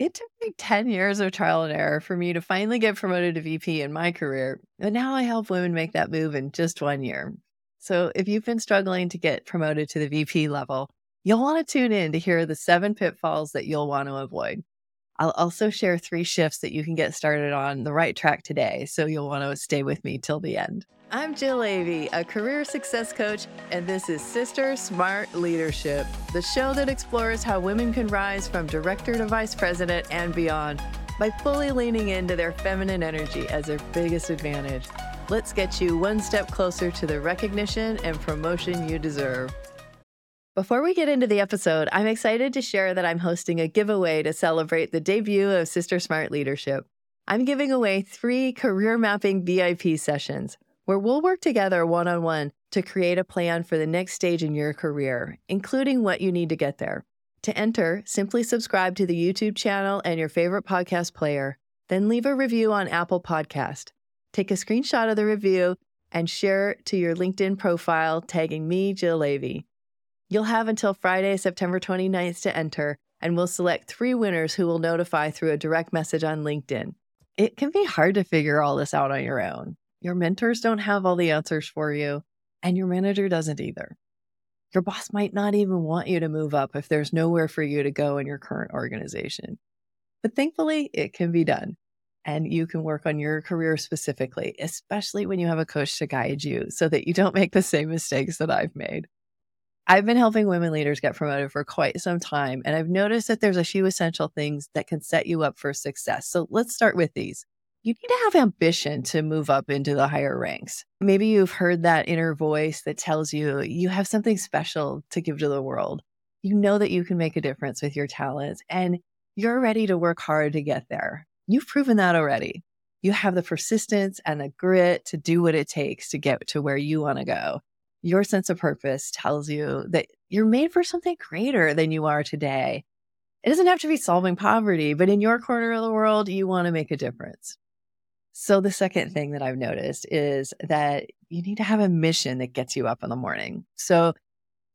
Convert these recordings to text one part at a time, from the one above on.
It took me 10 years of trial and error for me to finally get promoted to VP in my career. And now I help women make that move in just one year. So if you've been struggling to get promoted to the VP level, you'll want to tune in to hear the seven pitfalls that you'll want to avoid. I'll also share three shifts that you can get started on the right track today. So you'll want to stay with me till the end. I'm Jill Avey, a career success coach, and this is Sister Smart Leadership, the show that explores how women can rise from director to vice president and beyond by fully leaning into their feminine energy as their biggest advantage. Let's get you one step closer to the recognition and promotion you deserve. Before we get into the episode, I'm excited to share that I'm hosting a giveaway to celebrate the debut of Sister Smart Leadership. I'm giving away three career mapping VIP sessions where we'll work together one on one to create a plan for the next stage in your career, including what you need to get there. To enter, simply subscribe to the YouTube channel and your favorite podcast player, then leave a review on Apple Podcast. Take a screenshot of the review and share it to your LinkedIn profile, tagging me, Jill Avey. You'll have until Friday, September 29th to enter, and we'll select three winners who will notify through a direct message on LinkedIn. It can be hard to figure all this out on your own. Your mentors don't have all the answers for you, and your manager doesn't either. Your boss might not even want you to move up if there's nowhere for you to go in your current organization. But thankfully, it can be done. And you can work on your career specifically, especially when you have a coach to guide you so that you don't make the same mistakes that I've made. I've been helping women leaders get promoted for quite some time, and I've noticed that there's a few essential things that can set you up for success. So let's start with these. You need to have ambition to move up into the higher ranks. Maybe you've heard that inner voice that tells you you have something special to give to the world. You know that you can make a difference with your talents, and you're ready to work hard to get there. You've proven that already. You have the persistence and the grit to do what it takes to get to where you want to go your sense of purpose tells you that you're made for something greater than you are today. It doesn't have to be solving poverty, but in your corner of the world, you want to make a difference. So, the second thing that I've noticed is that you need to have a mission that gets you up in the morning. So,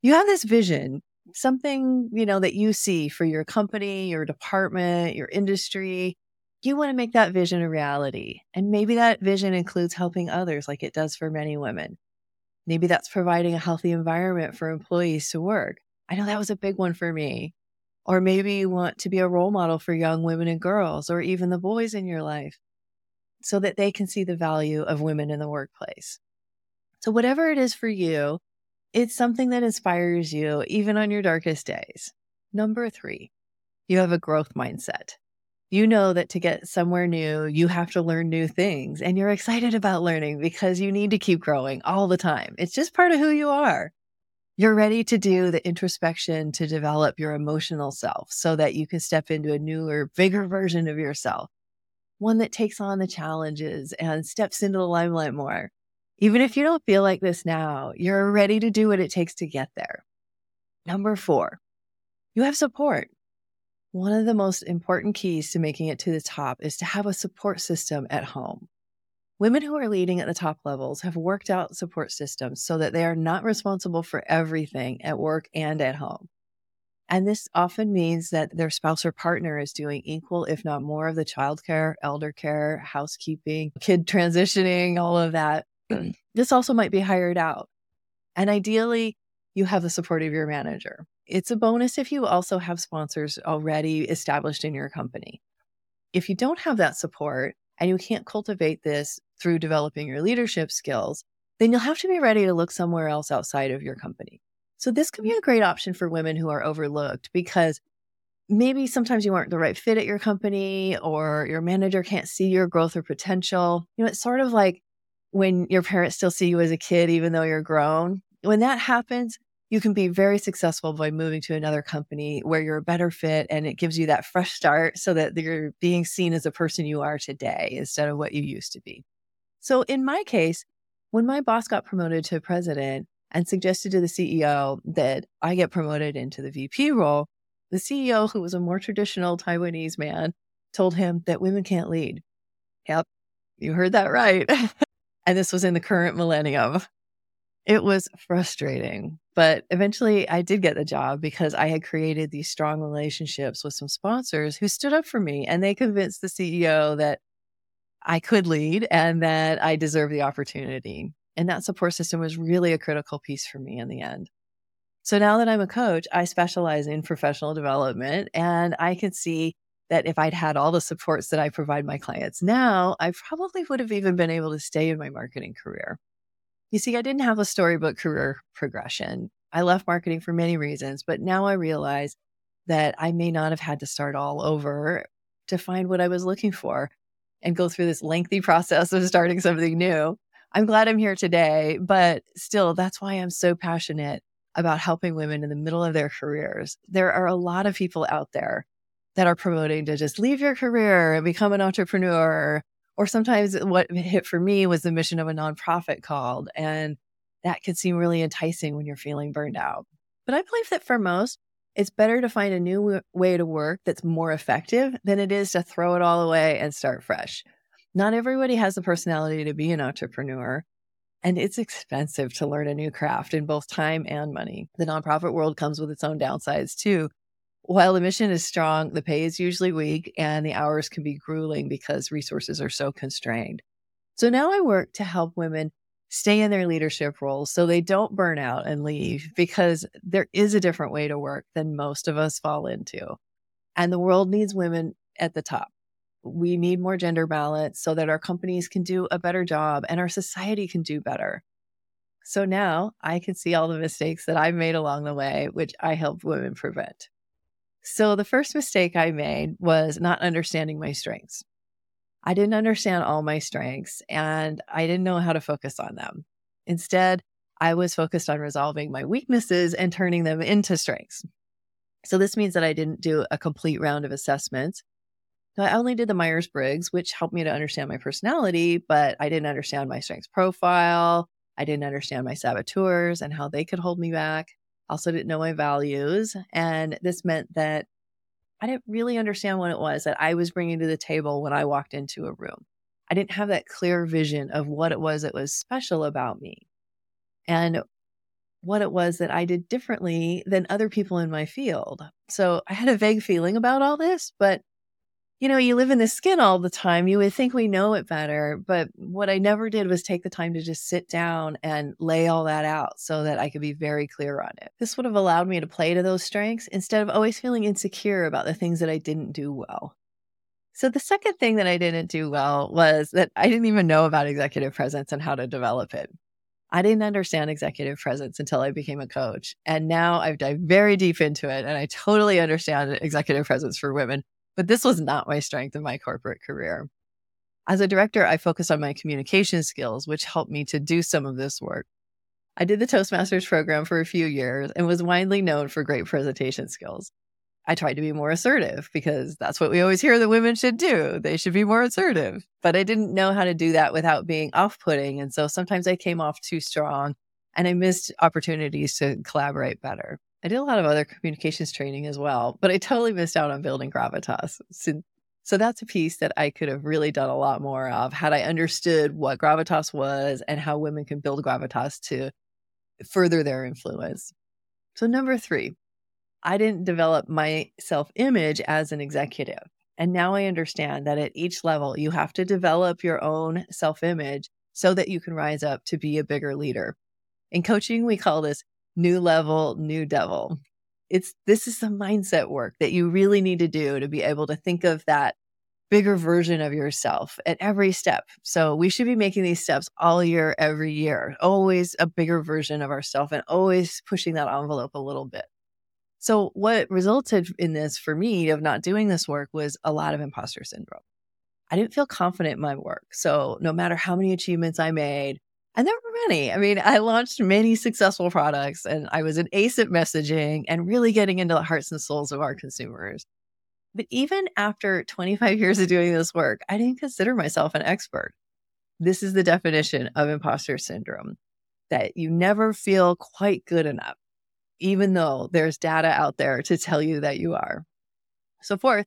you have this vision, something, you know, that you see for your company, your department, your industry. You want to make that vision a reality. And maybe that vision includes helping others like it does for many women. Maybe that's providing a healthy environment for employees to work. I know that was a big one for me. Or maybe you want to be a role model for young women and girls, or even the boys in your life, so that they can see the value of women in the workplace. So, whatever it is for you, it's something that inspires you even on your darkest days. Number three, you have a growth mindset you know that to get somewhere new, you have to learn new things and you're excited about learning because you need to keep growing all the time. It's just part of who you are. You're ready to do the introspection to develop your emotional self so that you can step into a newer, bigger version of yourself, one that takes on the challenges and steps into the limelight more. Even if you don't feel like this now, you're ready to do what it takes to get there. Number four, you have support. One of the most important keys to making it to the top is to have a support system at home. Women who are leading at the top levels have worked out support systems so that they are not responsible for everything at work and at home. And this often means that their spouse or partner is doing equal, if not more, of the childcare, elder care, housekeeping, kid transitioning, all of that. Mm. this also might be hired out. And ideally, you have the support of your manager. It's a bonus if you also have sponsors already established in your company. If you don't have that support and you can't cultivate this through developing your leadership skills, then you'll have to be ready to look somewhere else outside of your company. So, this could be a great option for women who are overlooked because maybe sometimes you aren't the right fit at your company or your manager can't see your growth or potential. You know, it's sort of like when your parents still see you as a kid, even though you're grown. When that happens, you can be very successful by moving to another company where you're a better fit and it gives you that fresh start so that you're being seen as a person you are today instead of what you used to be. So in my case, when my boss got promoted to president and suggested to the CEO that I get promoted into the VP role, the CEO, who was a more traditional Taiwanese man, told him that women can't lead. Yep, you heard that right. and this was in the current millennium. It was frustrating, but eventually I did get the job because I had created these strong relationships with some sponsors who stood up for me and they convinced the CEO that I could lead and that I deserve the opportunity. And that support system was really a critical piece for me in the end. So now that I'm a coach, I specialize in professional development and I can see that if I'd had all the supports that I provide my clients now, I probably would have even been able to stay in my marketing career. You see, I didn't have a storybook career progression. I left marketing for many reasons, but now I realize that I may not have had to start all over to find what I was looking for and go through this lengthy process of starting something new. I'm glad I'm here today, but still, that's why I'm so passionate about helping women in the middle of their careers. There are a lot of people out there that are promoting to just leave your career and become an entrepreneur. Or sometimes what hit for me was the mission of a nonprofit called, and that can seem really enticing when you're feeling burned out. But I believe that for most, it's better to find a new way to work that's more effective than it is to throw it all away and start fresh. Not everybody has the personality to be an entrepreneur. And it's expensive to learn a new craft in both time and money. The nonprofit world comes with its own downsides too. While the mission is strong, the pay is usually weak and the hours can be grueling because resources are so constrained. So now I work to help women stay in their leadership roles so they don't burn out and leave because there is a different way to work than most of us fall into. And the world needs women at the top we need more gender balance so that our companies can do a better job and our society can do better. So now I can see all the mistakes that I've made along the way, which I help women prevent. So the first mistake I made was not understanding my strengths. I didn't understand all my strengths and I didn't know how to focus on them. Instead, I was focused on resolving my weaknesses and turning them into strengths. So this means that I didn't do a complete round of assessments I only did the Myers Briggs, which helped me to understand my personality, but I didn't understand my strengths profile. I didn't understand my saboteurs and how they could hold me back. Also, didn't know my values. And this meant that I didn't really understand what it was that I was bringing to the table when I walked into a room. I didn't have that clear vision of what it was that was special about me and what it was that I did differently than other people in my field. So I had a vague feeling about all this, but you know, you live in the skin all the time. You would think we know it better. But what I never did was take the time to just sit down and lay all that out so that I could be very clear on it. This would have allowed me to play to those strengths instead of always feeling insecure about the things that I didn't do well. So, the second thing that I didn't do well was that I didn't even know about executive presence and how to develop it. I didn't understand executive presence until I became a coach. And now I've dived very deep into it and I totally understand executive presence for women but this was not my strength in my corporate career. As a director, I focused on my communication skills, which helped me to do some of this work. I did the Toastmasters program for a few years and was widely known for great presentation skills. I tried to be more assertive because that's what we always hear that women should do. They should be more assertive. But I didn't know how to do that without being off putting. And so sometimes I came off too strong and I missed opportunities to collaborate better. I did a lot of other communications training as well, but I totally missed out on building gravitas. So, so that's a piece that I could have really done a lot more of had I understood what gravitas was and how women can build gravitas to further their influence. So, number three, I didn't develop my self image as an executive. And now I understand that at each level, you have to develop your own self image so that you can rise up to be a bigger leader. In coaching, we call this new level, new devil. It's this is the mindset work that you really need to do to be able to think of that bigger version of yourself at every step. So we should be making these steps all year, every year, always a bigger version of ourselves and always pushing that envelope a little bit. So what resulted in this for me of not doing this work was a lot of imposter syndrome. I didn't feel confident in my work. So no matter how many achievements I made, and there were many. I mean, I launched many successful products and I was an ace at messaging and really getting into the hearts and souls of our consumers. But even after 25 years of doing this work, I didn't consider myself an expert. This is the definition of imposter syndrome that you never feel quite good enough, even though there's data out there to tell you that you are. So, fourth,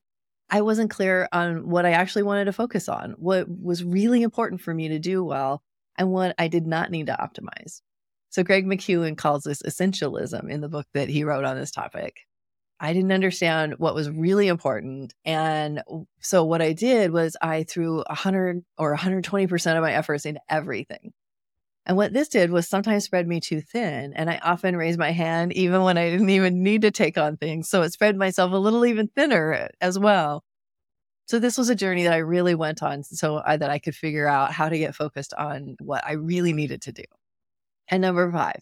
I wasn't clear on what I actually wanted to focus on, what was really important for me to do well, and what I did not need to optimize. So, Greg McKeown calls this essentialism in the book that he wrote on this topic. I didn't understand what was really important. And so, what I did was I threw 100 or 120% of my efforts into everything. And what this did was sometimes spread me too thin. And I often raised my hand even when I didn't even need to take on things. So, it spread myself a little even thinner uh, as well. So this was a journey that I really went on so I, that I could figure out how to get focused on what I really needed to do. And number five,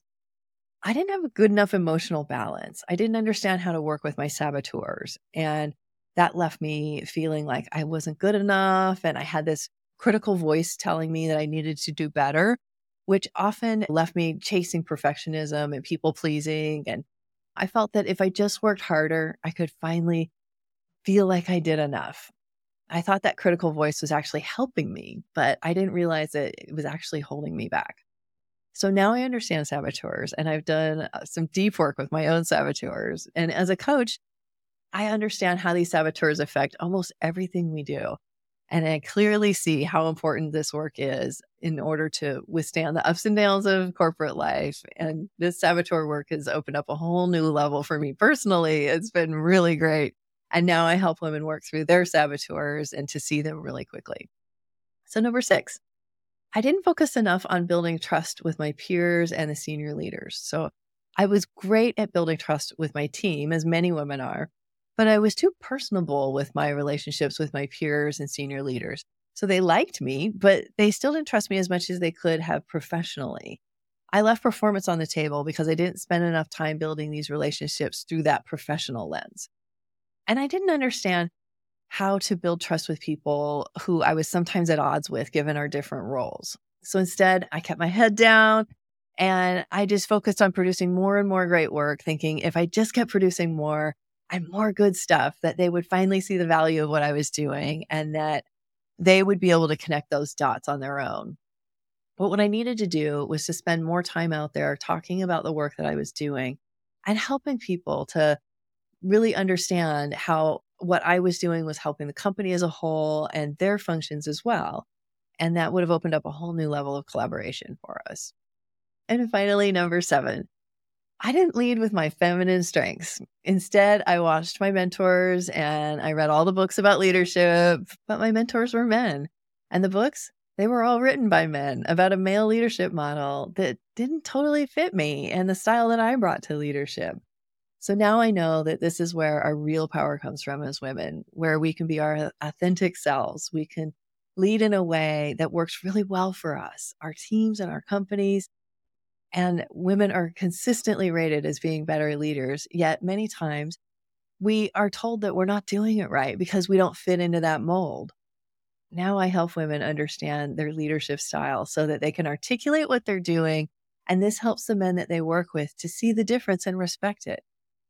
I didn't have a good enough emotional balance. I didn't understand how to work with my saboteurs. And that left me feeling like I wasn't good enough. And I had this critical voice telling me that I needed to do better, which often left me chasing perfectionism and people pleasing. And I felt that if I just worked harder, I could finally feel like I did enough. I thought that critical voice was actually helping me, but I didn't realize that it was actually holding me back. So now I understand saboteurs and I've done uh, some deep work with my own saboteurs. And as a coach, I understand how these saboteurs affect almost everything we do. And I clearly see how important this work is in order to withstand the ups and downs of corporate life. And this saboteur work has opened up a whole new level for me personally. It's been really great. And now I help women work through their saboteurs and to see them really quickly. So, number six, I didn't focus enough on building trust with my peers and the senior leaders. So, I was great at building trust with my team, as many women are, but I was too personable with my relationships with my peers and senior leaders. So they liked me, but they still didn't trust me as much as they could have professionally. I left performance on the table because I didn't spend enough time building these relationships through that professional lens. And I didn't understand how to build trust with people who I was sometimes at odds with given our different roles. So instead, I kept my head down and I just focused on producing more and more great work, thinking if I just kept producing more and more good stuff, that they would finally see the value of what I was doing and that they would be able to connect those dots on their own. But what I needed to do was to spend more time out there talking about the work that I was doing and helping people to really understand how what I was doing was helping the company as a whole and their functions as well. And that would have opened up a whole new level of collaboration for us. And finally, number seven, I didn't lead with my feminine strengths. Instead, I watched my mentors and I read all the books about leadership, but my mentors were men. And the books, they were all written by men about a male leadership model that didn't totally fit me and the style that I brought to leadership. So now I know that this is where our real power comes from as women, where we can be our authentic selves. We can lead in a way that works really well for us, our teams and our companies. And women are consistently rated as being better leaders. Yet many times we are told that we're not doing it right because we don't fit into that mold. Now I help women understand their leadership style so that they can articulate what they're doing. And this helps the men that they work with to see the difference and respect it.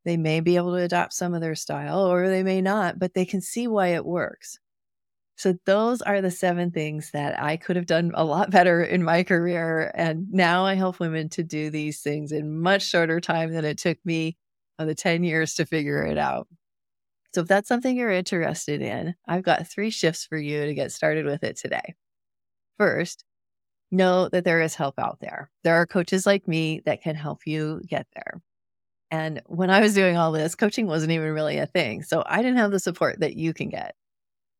They may be able to adopt some of their style or they may not, but they can see why it works. So, those are the seven things that I could have done a lot better in my career. And now I help women to do these things in much shorter time than it took me of the 10 years to figure it out. So, if that's something you're interested in, I've got three shifts for you to get started with it today. First, know that there is help out there. There are coaches like me that can help you get there. And when I was doing all this, coaching wasn't even really a thing. So I didn't have the support that you can get.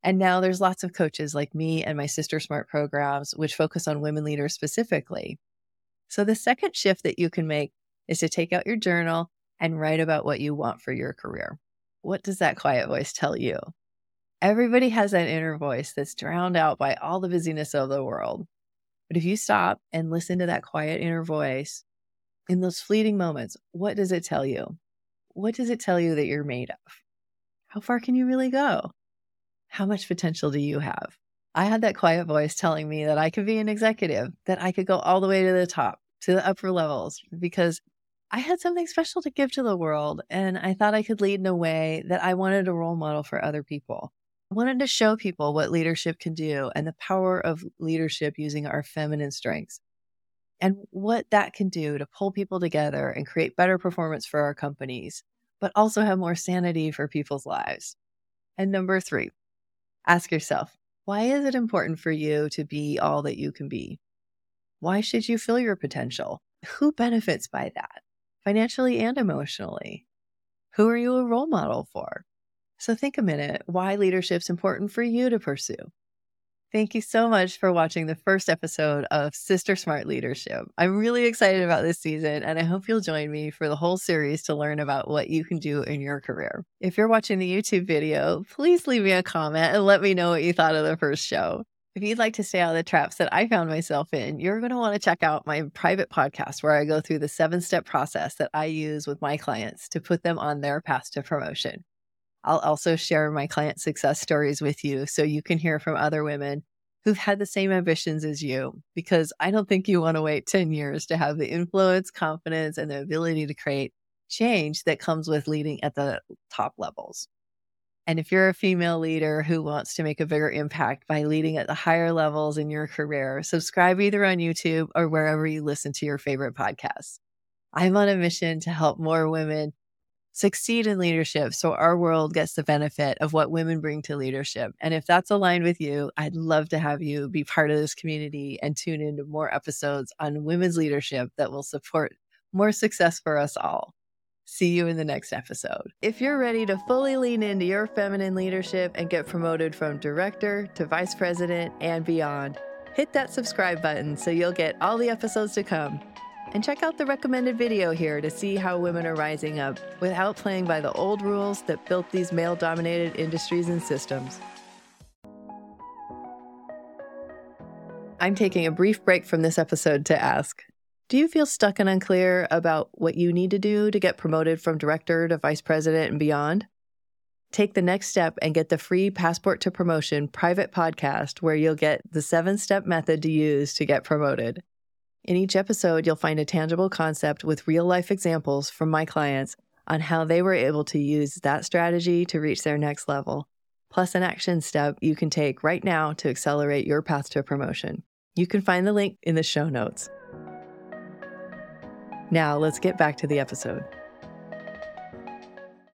And now there's lots of coaches like me and my Sister Smart programs, which focus on women leaders specifically. So the second shift that you can make is to take out your journal and write about what you want for your career. What does that quiet voice tell you? Everybody has that inner voice that's drowned out by all the busyness of the world. But if you stop and listen to that quiet inner voice, in those fleeting moments, what does it tell you? What does it tell you that you're made of? How far can you really go? How much potential do you have? I had that quiet voice telling me that I could be an executive, that I could go all the way to the top, to the upper levels, because I had something special to give to the world. And I thought I could lead in a way that I wanted a role model for other people. I wanted to show people what leadership can do and the power of leadership using our feminine strengths and what that can do to pull people together and create better performance for our companies, but also have more sanity for people's lives. And number three, ask yourself, why is it important for you to be all that you can be? Why should you feel your potential? who benefits by that, financially and emotionally? Who are you a role model for? So think a minute why leadership's important for you to pursue. Thank you so much for watching the first episode of Sister Smart Leadership. I'm really excited about this season, and I hope you'll join me for the whole series to learn about what you can do in your career. If you're watching the YouTube video, please leave me a comment and let me know what you thought of the first show. If you'd like to stay out of the traps that I found myself in, you're going to want to check out my private podcast where I go through the seven step process that I use with my clients to put them on their path to promotion. I'll also share my client success stories with you so you can hear from other women who've had the same ambitions as you, because I don't think you want to wait 10 years to have the influence, confidence, and the ability to create change that comes with leading at the top levels. And if you're a female leader who wants to make a bigger impact by leading at the higher levels in your career, subscribe either on YouTube or wherever you listen to your favorite podcasts. I'm on a mission to help more women succeed in leadership so our world gets the benefit of what women bring to leadership. And if that's aligned with you, I'd love to have you be part of this community and tune into more episodes on women's leadership that will support more success for us all. See you in the next episode. If you're ready to fully lean into your feminine leadership and get promoted from director to vice president and beyond, hit that subscribe button so you'll get all the episodes to come. And check out the recommended video here to see how women are rising up without playing by the old rules that built these male dominated industries and systems. I'm taking a brief break from this episode to ask Do you feel stuck and unclear about what you need to do to get promoted from director to vice president and beyond? Take the next step and get the free Passport to Promotion private podcast where you'll get the seven step method to use to get promoted. In each episode, you'll find a tangible concept with real life examples from my clients on how they were able to use that strategy to reach their next level, plus an action step you can take right now to accelerate your path to promotion. You can find the link in the show notes. Now, let's get back to the episode.